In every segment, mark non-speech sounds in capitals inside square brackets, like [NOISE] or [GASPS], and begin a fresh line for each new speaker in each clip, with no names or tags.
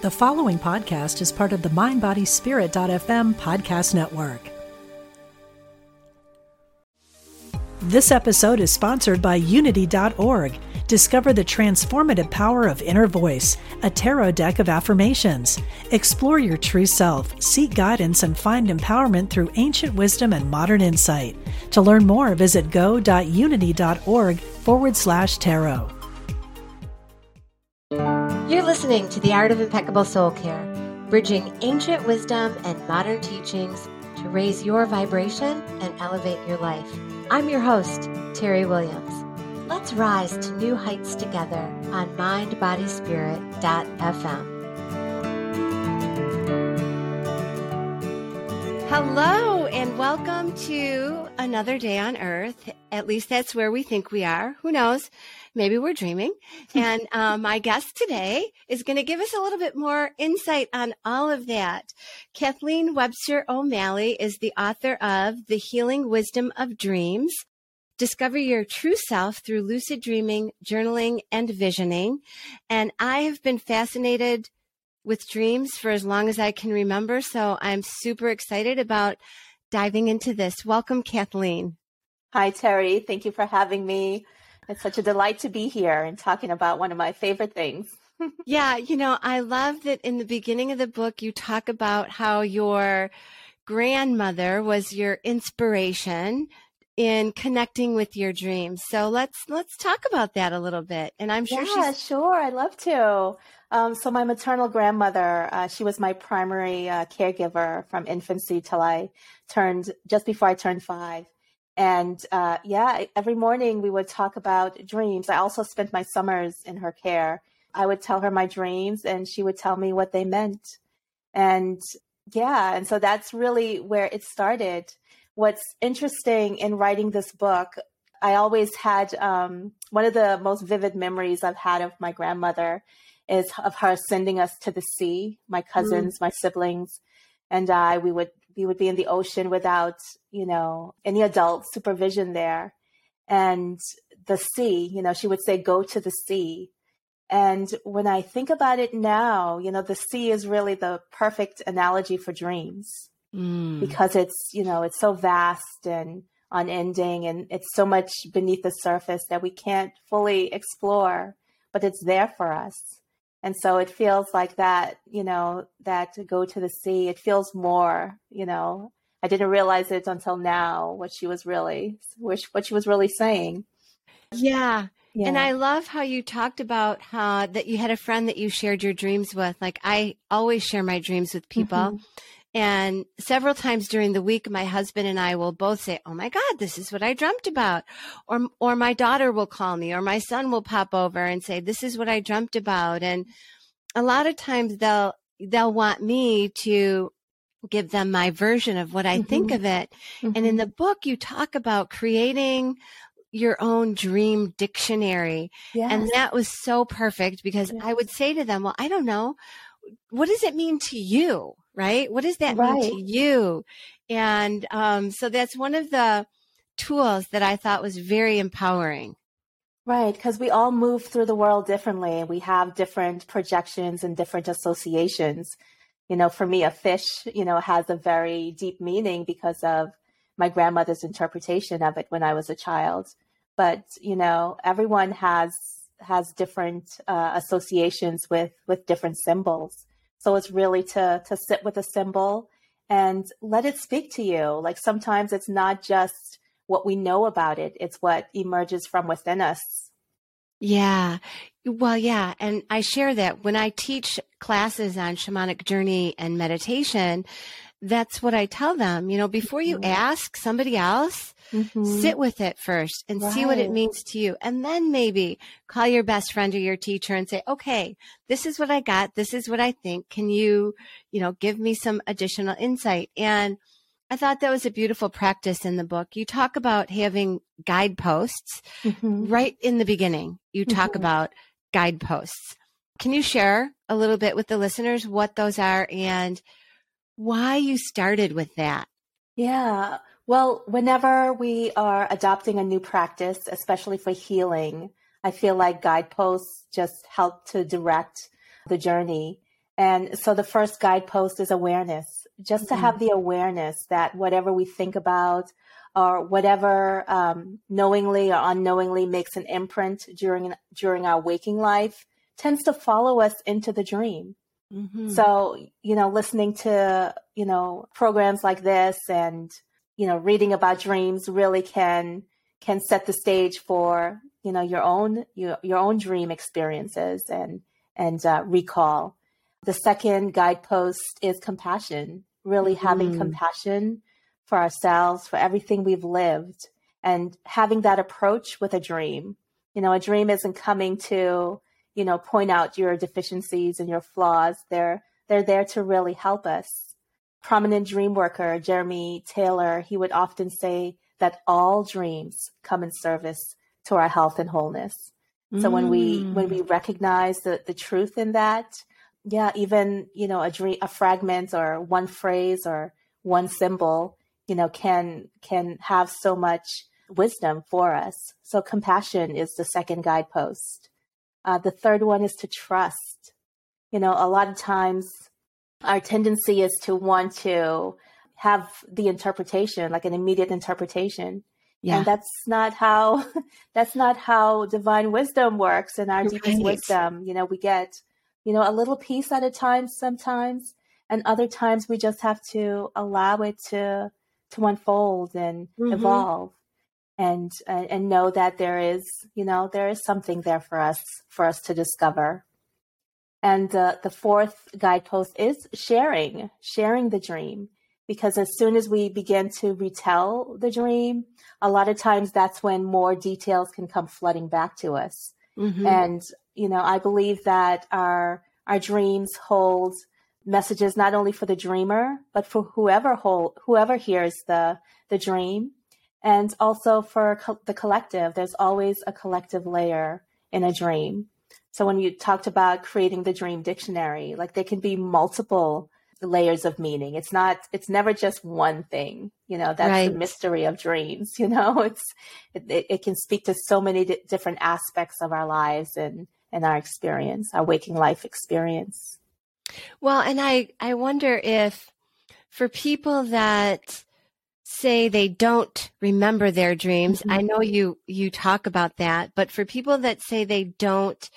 The following podcast is part of the MindBodySpirit.fm podcast network. This episode is sponsored by Unity.org. Discover the transformative power of Inner Voice, a tarot deck of affirmations. Explore your true self, seek guidance, and find empowerment through ancient wisdom and modern insight. To learn more, visit go.unity.org forward slash tarot.
You're listening to The Art of Impeccable Soul Care, bridging ancient wisdom and modern teachings to raise your vibration and elevate your life. I'm your host, Terry Williams. Let's rise to new heights together on mindbodyspirit.fm. Hello, and welcome to another day on Earth. At least that's where we think we are. Who knows? Maybe we're dreaming. [LAUGHS] And um, my guest today is going to give us a little bit more insight on all of that. Kathleen Webster O'Malley is the author of The Healing Wisdom of Dreams. Discover your true self through lucid dreaming, journaling, and visioning. And I have been fascinated with dreams for as long as I can remember. So I'm super excited about diving into this. Welcome, Kathleen.
Hi, Terry. Thank you for having me. It's such a delight to be here and talking about one of my favorite things. [LAUGHS]
yeah, you know, I love that in the beginning of the book, you talk about how your grandmother was your inspiration in connecting with your dreams. So let's let's talk about that a little bit. And I'm sure
yeah,
she's
sure. I'd love to. Um, so my maternal grandmother, uh, she was my primary uh, caregiver from infancy till I turned just before I turned five. And uh, yeah, every morning we would talk about dreams. I also spent my summers in her care. I would tell her my dreams, and she would tell me what they meant. And yeah, and so that's really where it started. What's interesting in writing this book, I always had um, one of the most vivid memories I've had of my grandmother is of her sending us to the sea, my mm. cousins, mm. my siblings, and I. We would we would be in the ocean without, you know, any adult supervision there. And the sea, you know, she would say, go to the sea. And when I think about it now, you know, the sea is really the perfect analogy for dreams mm. because it's, you know, it's so vast and unending and it's so much beneath the surface that we can't fully explore, but it's there for us. And so it feels like that, you know, that to go to the sea, it feels more, you know, I didn't realize it until now what she was really, what she was really saying.
Yeah. Yeah. And I love how you talked about how that you had a friend that you shared your dreams with. Like I always share my dreams with people. Mm-hmm. And several times during the week, my husband and I will both say, Oh my God, this is what I dreamt about. Or, or my daughter will call me or my son will pop over and say, this is what I dreamt about. And a lot of times they'll, they'll want me to give them my version of what I mm-hmm. think of it. Mm-hmm. And in the book, you talk about creating your own dream dictionary. Yes. And that was so perfect because yes. I would say to them, well, I don't know. What does it mean to you? Right? What does that right. mean to you? And um, so that's one of the tools that I thought was very empowering.
Right, because we all move through the world differently. We have different projections and different associations. You know, for me, a fish, you know, has a very deep meaning because of my grandmother's interpretation of it when I was a child. But you know, everyone has has different uh, associations with with different symbols. So it's really to to sit with a symbol and let it speak to you. Like sometimes it's not just what we know about it, it's what emerges from within us.
Yeah. Well, yeah. And I share that when I teach classes on shamanic journey and meditation, that's what I tell them. You know, before you mm-hmm. ask somebody else, mm-hmm. sit with it first and right. see what it means to you. And then maybe call your best friend or your teacher and say, okay, this is what I got. This is what I think. Can you, you know, give me some additional insight? And I thought that was a beautiful practice in the book. You talk about having guideposts mm-hmm. right in the beginning. You talk mm-hmm. about guideposts. Can you share a little bit with the listeners what those are and why you started with that.
Yeah. Well, whenever we are adopting a new practice, especially for healing, I feel like guideposts just help to direct the journey. And so the first guidepost is awareness, just mm-hmm. to have the awareness that whatever we think about or whatever um, knowingly or unknowingly makes an imprint during during our waking life tends to follow us into the dream. Mm-hmm. So, you know, listening to, you know, programs like this and, you know, reading about dreams really can can set the stage for, you know, your own your, your own dream experiences and and uh, recall. The second guidepost is compassion, really mm-hmm. having compassion for ourselves, for everything we've lived, and having that approach with a dream. You know, a dream isn't coming to you know, point out your deficiencies and your flaws. They're they're there to really help us. Prominent dream worker Jeremy Taylor, he would often say that all dreams come in service to our health and wholeness. So mm. when we when we mm. recognize the, the truth in that, yeah, even you know a dream, a fragment or one phrase or one symbol, you know, can can have so much wisdom for us. So compassion is the second guidepost. Uh, the third one is to trust. You know, a lot of times our tendency is to want to have the interpretation, like an immediate interpretation. Yeah. And that's not how [LAUGHS] that's not how divine wisdom works and our right. deepest wisdom. You know, we get, you know, a little piece at a time sometimes, and other times we just have to allow it to to unfold and mm-hmm. evolve and uh, and know that there is you know there is something there for us for us to discover. And uh, the fourth guidepost is sharing sharing the dream. Because as soon as we begin to retell the dream a lot of times that's when more details can come flooding back to us. Mm-hmm. and you know i believe that our our dreams hold messages not only for the dreamer but for whoever hold whoever hears the the dream and also for co- the collective, there's always a collective layer in a dream. So when you talked about creating the dream dictionary, like there can be multiple layers of meaning. It's not, it's never just one thing. You know, that's right. the mystery of dreams. [LAUGHS] You know, it's, it, it can speak to so many d- different aspects of our lives and, and our experience, our waking life experience.
Well, and I, I wonder if for people that say they don't remember their dreams mm-hmm. i know you you talk about that but for people that say they don't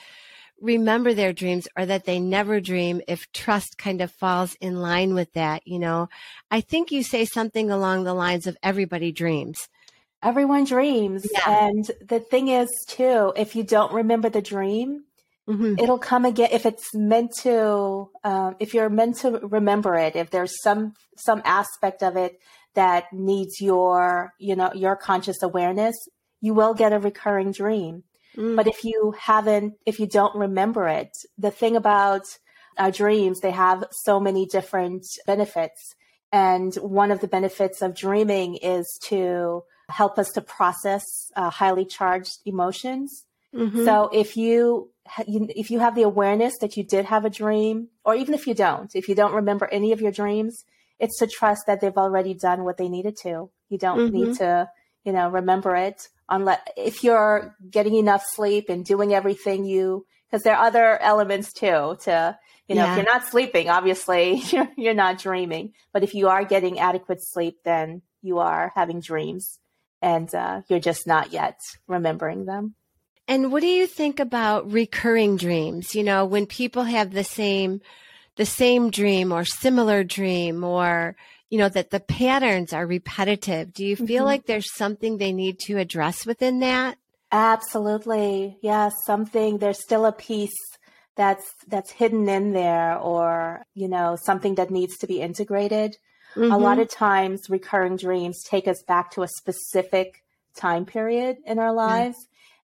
remember their dreams or that they never dream if trust kind of falls in line with that you know i think you say something along the lines of everybody dreams
everyone dreams yeah. and the thing is too if you don't remember the dream mm-hmm. it'll come again if it's meant to um, if you're meant to remember it if there's some some aspect of it that needs your, you know, your conscious awareness, you will get a recurring dream. Mm. But if you haven't, if you don't remember it, the thing about our dreams, they have so many different benefits. And one of the benefits of dreaming is to help us to process uh, highly charged emotions. Mm-hmm. So if you, if you have the awareness that you did have a dream, or even if you don't, if you don't remember any of your dreams, it's to trust that they've already done what they needed to. You don't mm-hmm. need to, you know, remember it unless if you're getting enough sleep and doing everything you because there are other elements too to you know yeah. if you're not sleeping obviously [LAUGHS] you're, you're not dreaming but if you are getting adequate sleep then you are having dreams and uh, you're just not yet remembering them
and what do you think about recurring dreams you know when people have the same the same dream or similar dream or you know that the patterns are repetitive do you feel mm-hmm. like there's something they need to address within that
absolutely yes something there's still a piece that's that's hidden in there or you know something that needs to be integrated mm-hmm. a lot mm-hmm. of times recurring dreams take us back to a specific time period in our lives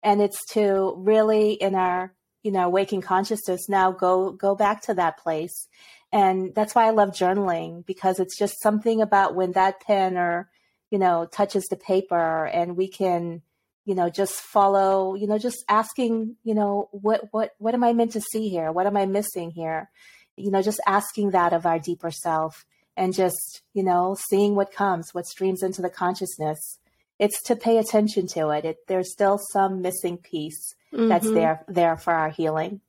yeah. and it's to really in our you know waking consciousness now go go back to that place. And that's why i love journaling because it's just something about when that pen or you know touches the paper and we can you know just follow you know just asking you know what what what am i meant to see here? What am i missing here? You know just asking that of our deeper self and just you know seeing what comes what streams into the consciousness it's to pay attention to it, it there's still some missing piece mm-hmm. that's there there for our healing.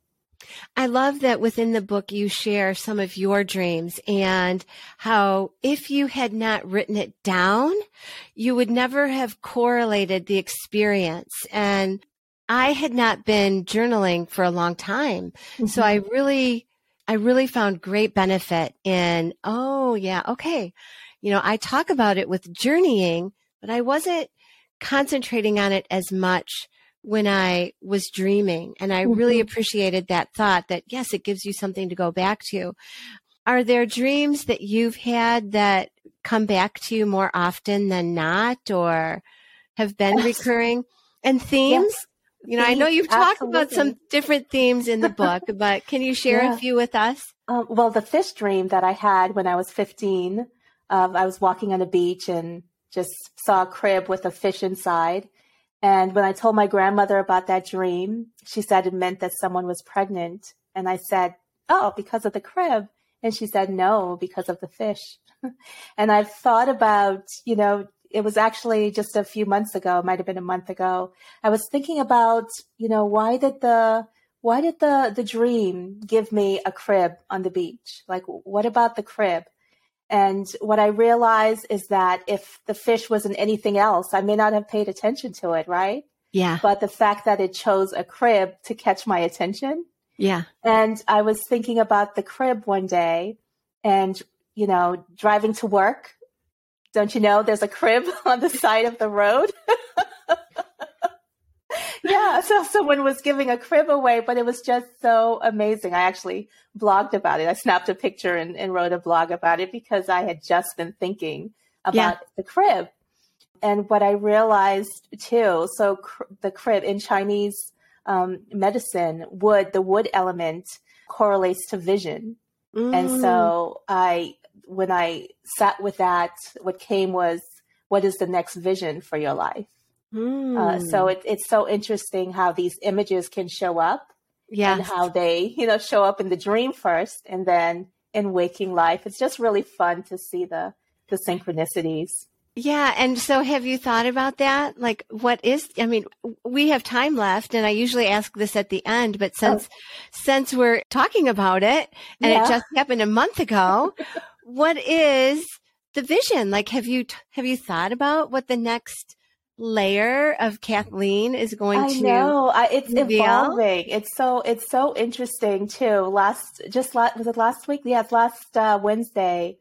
I love that within the book you share some of your dreams and how if you had not written it down, you would never have correlated the experience. And I had not been journaling for a long time. Mm-hmm. So I really, I really found great benefit in, oh yeah, okay. You know, I talk about it with journeying, but I wasn't concentrating on it as much when I was dreaming. And I really mm-hmm. appreciated that thought that, yes, it gives you something to go back to. Are there dreams that you've had that come back to you more often than not or have been recurring? And themes? Yes. You know, I know you've Absolutely. talked about some different themes in the book, but can you share yeah. a few with us?
Um, well, the fish dream that I had when I was 15, um, I was walking on a beach and just saw a crib with a fish inside. And when I told my grandmother about that dream, she said it meant that someone was pregnant. And I said, Oh, because of the crib. And she said, No, because of the fish. [LAUGHS] and I've thought about, you know, it was actually just a few months ago, it might have been a month ago. I was thinking about, you know, why did the why did the the dream give me a crib on the beach? Like what about the crib? And what I realize is that if the fish wasn't anything else, I may not have paid attention to it, right?
Yeah.
But the fact that it chose a crib to catch my attention.
Yeah.
And I was thinking about the crib one day and, you know, driving to work. Don't you know there's a crib [LAUGHS] on the side of the road? [LAUGHS] yeah, so someone was giving a crib away, but it was just so amazing. I actually blogged about it. I snapped a picture and, and wrote a blog about it because I had just been thinking about yeah. the crib. And what I realized too, so cr- the crib in Chinese um, medicine, wood, the wood element correlates to vision. Mm. And so I, when I sat with that, what came was, what is the next vision for your life? Mm. Uh, so hmm. it, it's so interesting how these images can show up
yeah.
and how they, you know, show up in the dream first and then in waking life. It's just really fun to see the, the synchronicities.
Yeah. And so have you thought about that? Like what is, I mean, we have time left and I usually ask this at the end, but since, oh. since we're talking about it and yeah. it just happened a month ago, [LAUGHS] what is the vision? Like, have you, have you thought about what the next layer of Kathleen is going
I
to
know I, it's reveal. evolving. It's so it's so interesting too. Last just last was it last week? Yes, last uh, Wednesday,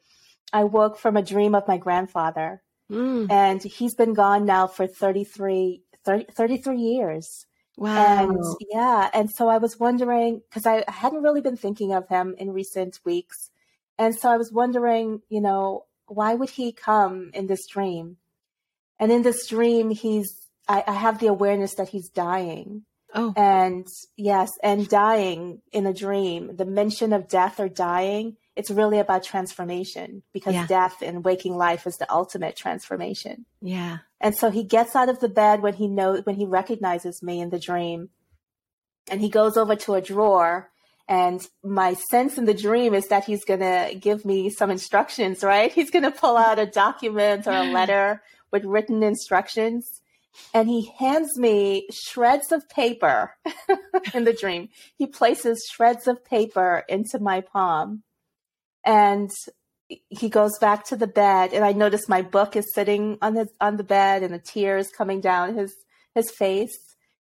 I woke from a dream of my grandfather, mm. and he's been gone now for 33, 30, 33 years.
Wow.
And yeah, and so I was wondering because I hadn't really been thinking of him in recent weeks, and so I was wondering, you know, why would he come in this dream? And in this dream, he's, I, I have the awareness that he's dying.
Oh.
And yes, and dying in a dream, the mention of death or dying, it's really about transformation because yeah. death in waking life is the ultimate transformation.
Yeah.
And so he gets out of the bed when he knows, when he recognizes me in the dream and he goes over to a drawer and my sense in the dream is that he's going to give me some instructions, right? He's going to pull out a document or a [GASPS] letter with written instructions. And he hands me shreds of paper [LAUGHS] in the dream. He places shreds of paper into my palm. And he goes back to the bed and I notice my book is sitting on his on the bed and the tears coming down his his face.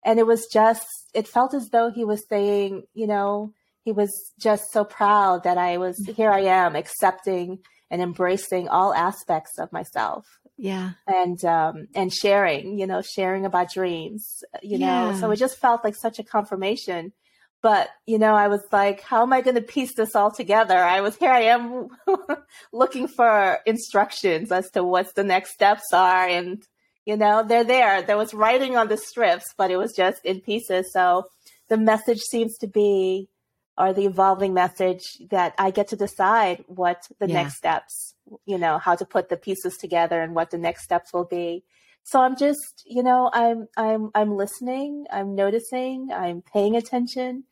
And it was just it felt as though he was saying, you know, he was just so proud that I was here I am accepting and embracing all aspects of myself
yeah.
and um and sharing you know sharing about dreams you yeah. know so it just felt like such a confirmation. But you know i was like how am i going to piece this all together? I was here i am [LAUGHS] looking for instructions as to what's the next steps are and you know they're there. There was writing on the strips but it was just in pieces. So the message seems to be or the evolving message that i get to decide what the yeah. next steps you know, how to put the pieces together and what the next steps will be. So I'm just, you know, I'm I'm I'm listening, I'm noticing, I'm paying attention.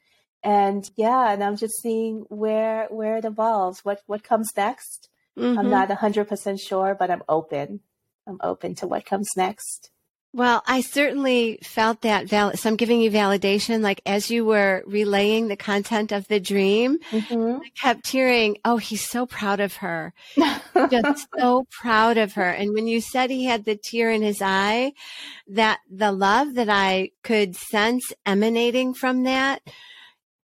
And yeah, and I'm just seeing where where it evolves, what what comes next. Mm-hmm. I'm not 100% sure, but I'm open. I'm open to what comes next.
Well, I certainly felt that. Val- so I'm giving you validation. Like as you were relaying the content of the dream, mm-hmm. I kept hearing, "Oh, he's so proud of her, [LAUGHS] just so proud of her." And when you said he had the tear in his eye, that the love that I could sense emanating from that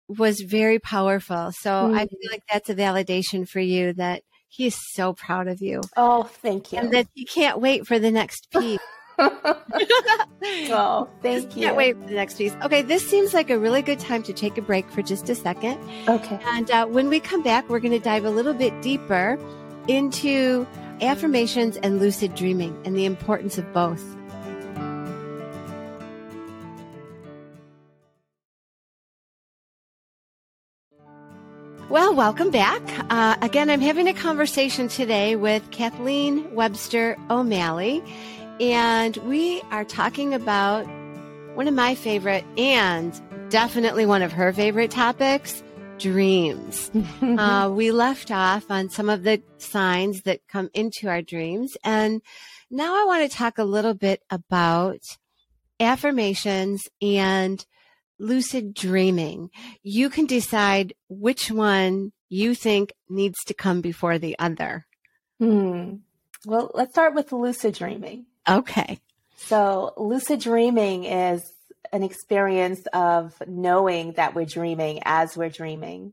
was very powerful. So mm-hmm. I feel like that's a validation for you that he's so proud of you.
Oh, thank you.
And that he can't wait for the next piece. [LAUGHS] [LAUGHS]
oh, thank you.
Can't wait for the next piece. Okay, this seems like a really good time to take a break for just a second.
Okay.
And uh, when we come back, we're going to dive a little bit deeper into affirmations and lucid dreaming and the importance of both. Well, welcome back. Uh, again, I'm having a conversation today with Kathleen Webster O'Malley. And we are talking about one of my favorite and definitely one of her favorite topics dreams. [LAUGHS] uh, we left off on some of the signs that come into our dreams. And now I want to talk a little bit about affirmations and lucid dreaming. You can decide which one you think needs to come before the other.
Hmm. Well, let's start with lucid dreaming.
Okay.
So, lucid dreaming is an experience of knowing that we're dreaming as we're dreaming.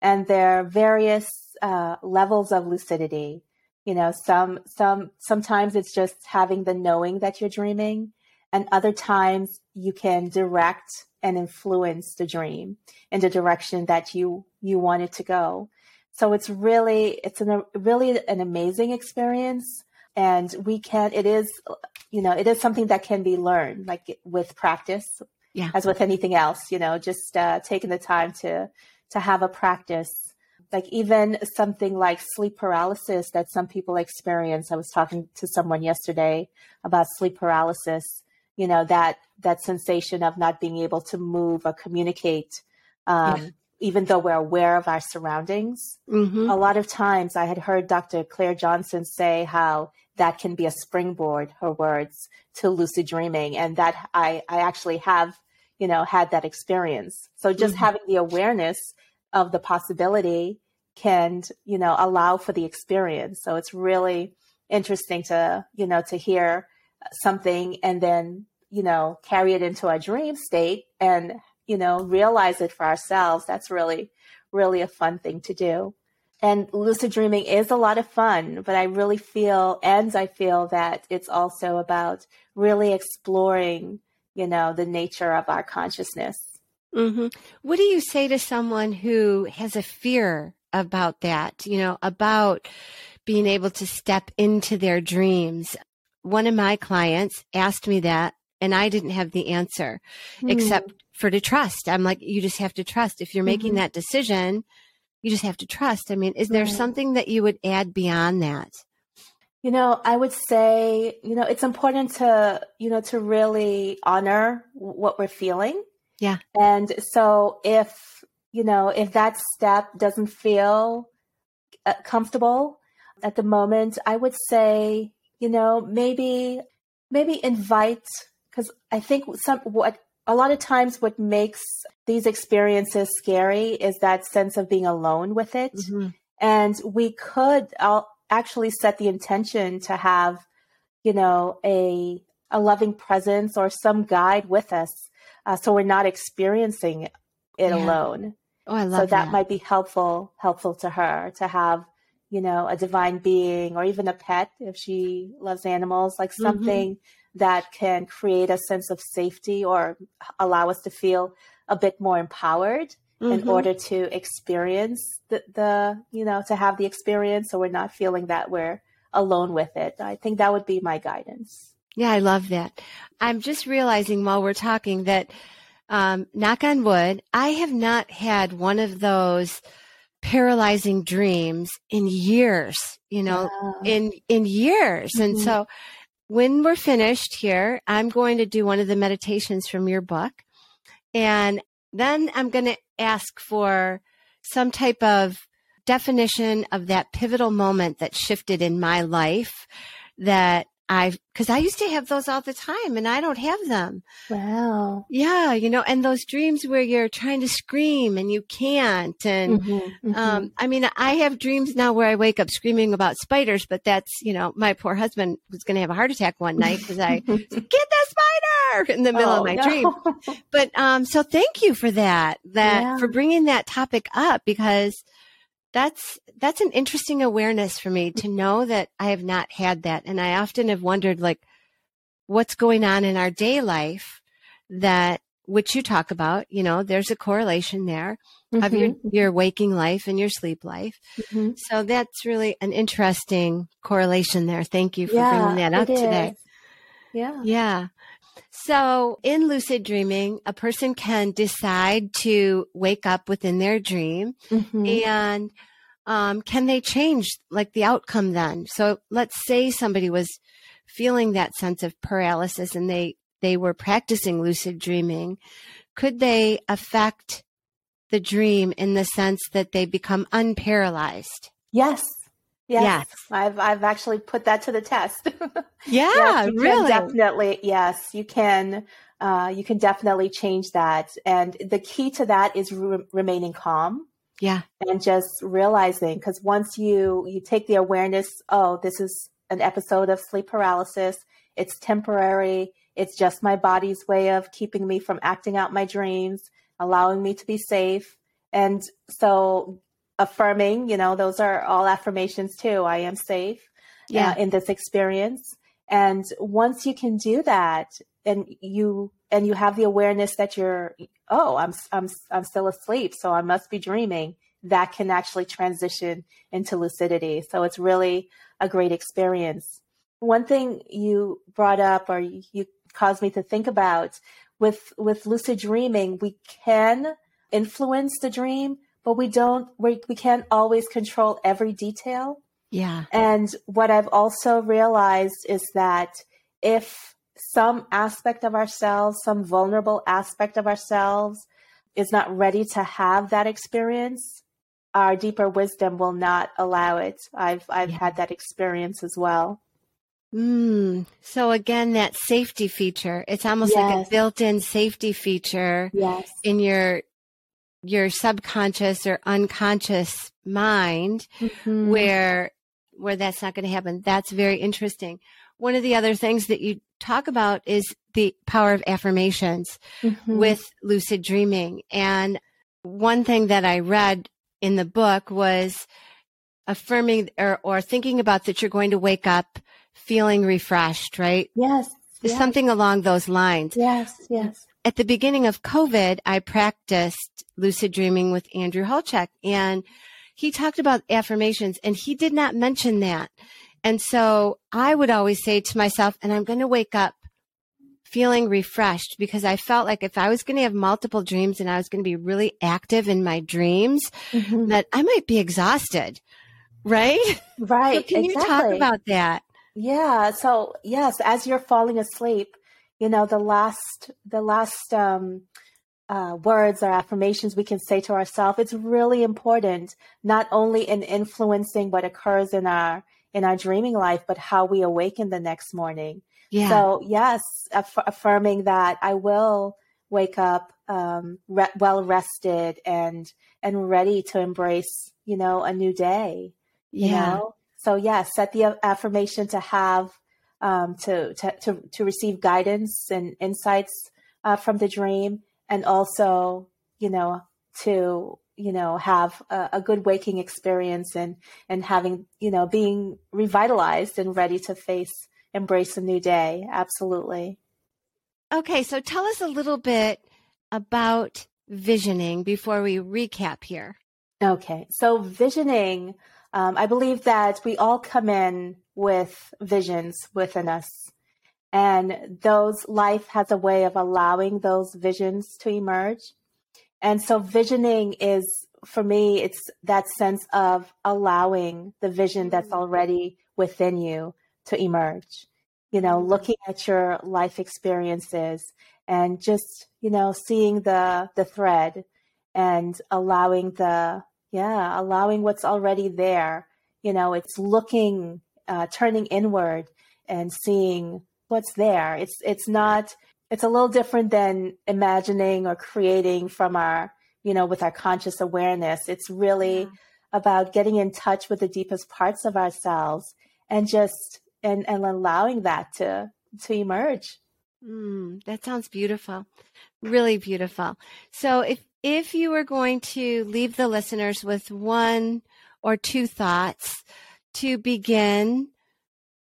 And there are various uh, levels of lucidity. You know, some some sometimes it's just having the knowing that you're dreaming, and other times you can direct and influence the dream in the direction that you you want it to go. So it's really it's an, really an amazing experience and we can it is you know it is something that can be learned like with practice
yeah.
as with anything else you know just uh, taking the time to to have a practice. Like even something like sleep paralysis that some people experience. I was talking to someone yesterday about sleep paralysis you know that that sensation of not being able to move or communicate um, yeah. Even though we're aware of our surroundings mm-hmm. a lot of times i had heard dr clare johnson say how that can be a springboard, her words, to lucid dreaming. And that I, I actually have, you know, had that experience. So just mm-hmm. having the awareness of the possibility can, you know, allow for the experience. So it's really interesting to, you know, to hear something and then, you know, carry it into a dream state and, you know, realize it for ourselves. That's really, really a fun thing to do and lucid dreaming is a lot of fun, but I really feel, and I feel that it's also about really exploring, you know, the nature of our consciousness.
Mm-hmm. What do you say to someone who has a fear about that, you know, about being able to step into their dreams? One of my clients asked me that, and I didn't have the answer mm. except for to trust. I'm like, you just have to trust. If you're making mm-hmm. that decision, you just have to trust. I mean, is there right. something that you would add beyond that?
You know, I would say, you know, it's important to, you know, to really honor what we're feeling.
Yeah.
And so if, you know, if that step doesn't feel uh, comfortable at the moment, I would say, you know, maybe, maybe invite, because I think some, what a lot of times what makes these experiences scary is that sense of being alone with it. Mm-hmm. And we could actually set the intention to have, you know, a, a loving presence or some guide with us. Uh, so we're not experiencing it yeah. alone.
Oh, I love
so that,
that
might be helpful, helpful to her to have, you know, a divine being or even a pet if she loves animals, like mm-hmm. something that can create a sense of safety or allow us to feel a bit more empowered mm-hmm. in order to experience the, the, you know, to have the experience so we're not feeling that we're alone with it. I think that would be my guidance.
Yeah, I love that. I'm just realizing while we're talking that, um, knock on wood, I have not had one of those paralyzing dreams in years, you know, yeah. in, in years. Mm-hmm. And so when we're finished here, I'm going to do one of the meditations from your book. And then I'm going to ask for some type of definition of that pivotal moment that shifted in my life that I've, cause I used to have those all the time and I don't have them.
Wow.
Yeah. You know, and those dreams where you're trying to scream and you can't. And, mm-hmm, mm-hmm. um, I mean, I have dreams now where I wake up screaming about spiders, but that's, you know, my poor husband was going to have a heart attack one night because I, get the spider in the middle oh, of my no. dream. But, um, so thank you for that, that, yeah. for bringing that topic up because, that's that's an interesting awareness for me to know that I have not had that. And I often have wondered like what's going on in our day life that which you talk about, you know, there's a correlation there mm-hmm. of your mm-hmm. your waking life and your sleep life. Mm-hmm. So that's really an interesting correlation there. Thank you for yeah, bringing that up today.
Yeah.
Yeah. So in lucid dreaming, a person can decide to wake up within their dream mm-hmm. and um, can they change like the outcome then? So let's say somebody was feeling that sense of paralysis and they, they were practicing lucid dreaming. Could they affect the dream in the sense that they become unparalyzed?
Yes. Yes, yes. I've I've actually put that to the test. [LAUGHS]
yeah, yes, really.
Definitely, yes, you can. Uh, you can definitely change that, and the key to that is re- remaining calm.
Yeah,
and just realizing because once you you take the awareness, oh, this is an episode of sleep paralysis. It's temporary. It's just my body's way of keeping me from acting out my dreams, allowing me to be safe. And so affirming, you know, those are all affirmations too. I am safe uh, yeah. Uh, in this experience. And once you can do that and you and you have the awareness that you're oh, I'm I'm I'm still asleep, so I must be dreaming, that can actually transition into lucidity. So it's really a great experience. One thing you brought up or you caused me to think about with with lucid dreaming, we can influence the dream, but we don't we, we can't always control every detail
yeah
and what i've also realized is that if some aspect of ourselves some vulnerable aspect of ourselves is not ready to have that experience our deeper wisdom will not allow it i've i've yeah. had that experience as well
Mm. So again, that safety feature, it's almost yes. like a built-in safety feature
yes.
in your your subconscious or unconscious mind mm-hmm. where where that's not going to happen that's very interesting one of the other things that you talk about is the power of affirmations mm-hmm. with lucid dreaming and one thing that i read in the book was affirming or, or thinking about that you're going to wake up feeling refreshed right
yes, yes.
something along those lines
yes yes
at the beginning of COVID, I practiced lucid dreaming with Andrew Holecek and he talked about affirmations and he did not mention that. And so I would always say to myself, and I'm going to wake up feeling refreshed because I felt like if I was going to have multiple dreams and I was going to be really active in my dreams, mm-hmm. that I might be exhausted. Right? [LAUGHS]
Right.
So can exactly. you talk about that?
Yeah. So, yes, as you're falling asleep, you know the last the last um, uh, words or affirmations we can say to ourselves it's really important not only in influencing what occurs in our in our dreaming life but how we awaken the next morning yeah. so yes aff- affirming that i will wake up um, re- well rested and and ready to embrace you know a new day you yeah. know so yes set the affirmation to have um, to, to, to, to, receive guidance and insights uh, from the dream and also, you know, to, you know, have a, a, good waking experience and, and having, you know, being revitalized and ready to face, embrace a new day. Absolutely.
Okay. So tell us a little bit about visioning before we recap here.
Okay. So visioning, um, I believe that we all come in with visions within us. And those life has a way of allowing those visions to emerge. And so visioning is for me, it's that sense of allowing the vision that's mm-hmm. already within you to emerge. You know, mm-hmm. looking at your life experiences and just, you know, seeing the the thread and allowing the yeah, allowing what's already there. You know, it's looking uh, turning inward and seeing what's there. It's it's not it's a little different than imagining or creating from our, you know, with our conscious awareness. It's really yeah. about getting in touch with the deepest parts of ourselves and just and and allowing that to to emerge.
Mm, that sounds beautiful. Really beautiful. So if if you were going to leave the listeners with one or two thoughts to begin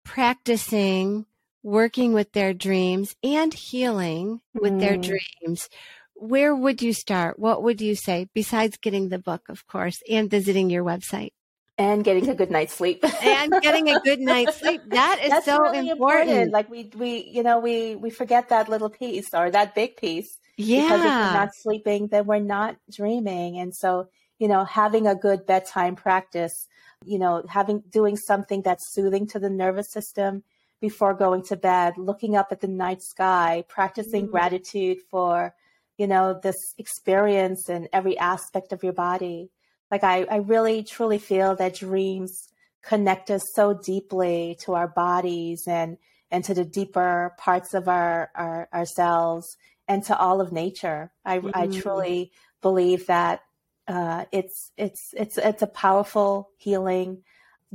practicing working with their dreams and healing with mm. their dreams, where would you start? What would you say besides getting the book, of course, and visiting your website?
and getting a good night's sleep
and getting a good night's [LAUGHS] sleep that is
That's
so
really
important.
important. like we we you know we we forget that little piece or that big piece
yeah
because if we're not sleeping then we're not dreaming and so you know having a good bedtime practice you know having doing something that's soothing to the nervous system before going to bed looking up at the night sky practicing mm. gratitude for you know this experience and every aspect of your body like I, I really truly feel that dreams connect us so deeply to our bodies and and to the deeper parts of our, our ourselves and to all of nature. I, mm-hmm. I truly believe that uh, it's it's it's it's a powerful healing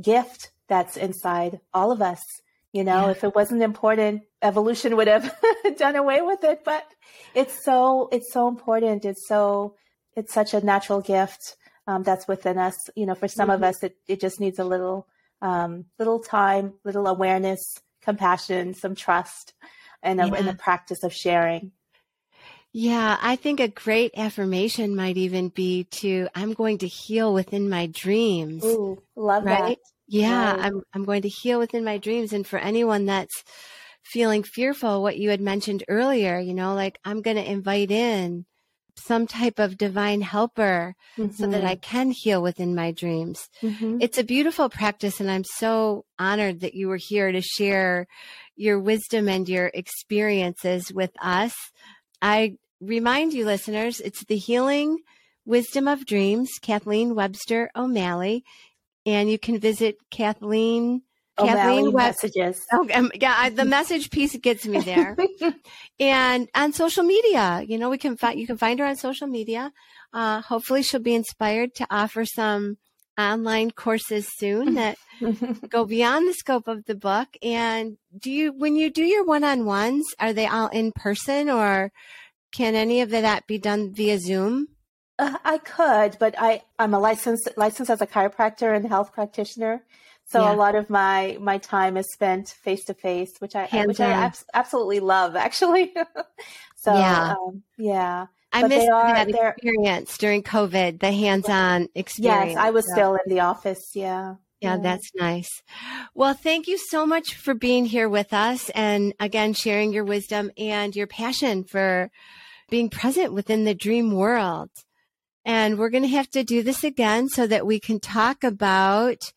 gift that's inside all of us. You know, yeah. if it wasn't important, evolution would have [LAUGHS] done away with it. But it's so it's so important. It's so it's such a natural gift um, that's within us. You know, for some mm-hmm. of us, it, it just needs a little, um, little time, little awareness, compassion, some trust, and yeah. in the practice of sharing.
Yeah, I think a great affirmation might even be to I'm going to heal within my dreams.
Ooh, love
right?
that.
Yeah, right. I'm I'm going to heal within my dreams and for anyone that's feeling fearful what you had mentioned earlier, you know, like I'm going to invite in some type of divine helper mm-hmm. so that I mm-hmm. can heal within my dreams. Mm-hmm. It's a beautiful practice, and I'm so honored that you were here to share your wisdom and your experiences with us. I remind you, listeners, it's the Healing Wisdom of Dreams, Kathleen Webster O'Malley, and you can visit Kathleen
Kathleen West. messages.
Okay, um, yeah, I, the message piece gets me there. [LAUGHS] and on social media, you know, we can find you can find her on social media. Uh, hopefully, she'll be inspired to offer some online courses soon [LAUGHS] that go beyond the scope of the book. And do you, when you do your one-on-ones, are they all in person, or can any of that be done via Zoom?
Uh, I could, but I I'm a licensed licensed as a chiropractor and health practitioner. So yeah. a lot of my my time is spent face to face, which I Hands which on. I absolutely love [LAUGHS] actually. so yeah, um, yeah.
I but missed that experience during COVID, the hands-on experience.
Yes, I was so. still in the office. Yeah.
Yeah, yeah, that's nice. Well, thank you so much for being here with us and again sharing your wisdom and your passion for being present within the dream world. And we're going to have to do this again so that we can talk about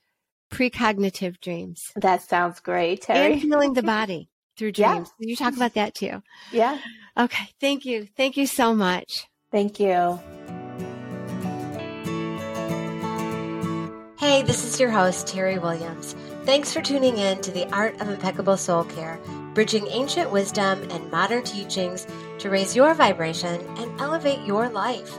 precognitive dreams.
That sounds great, Terry.
And healing the [LAUGHS] body through dreams. Yeah. You talk about that too.
Yeah.
Okay. Thank you. Thank you so much.
Thank you.
Hey, this is your host, Terry Williams. Thanks for tuning in to the Art of Impeccable Soul Care, bridging ancient wisdom and modern teachings to raise your vibration and elevate your life.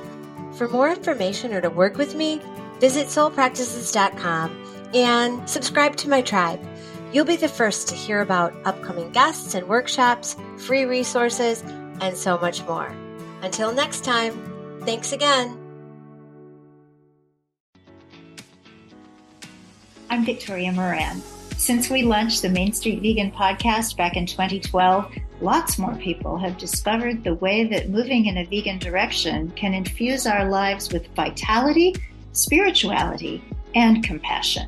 For more information or to work with me, visit soulpractices.com and subscribe to my tribe. You'll be the first to hear about upcoming guests and workshops, free resources, and so much more. Until next time, thanks again.
I'm Victoria Moran. Since we launched the Main Street Vegan podcast back in 2012, lots more people have discovered the way that moving in a vegan direction can infuse our lives with vitality, spirituality, and compassion.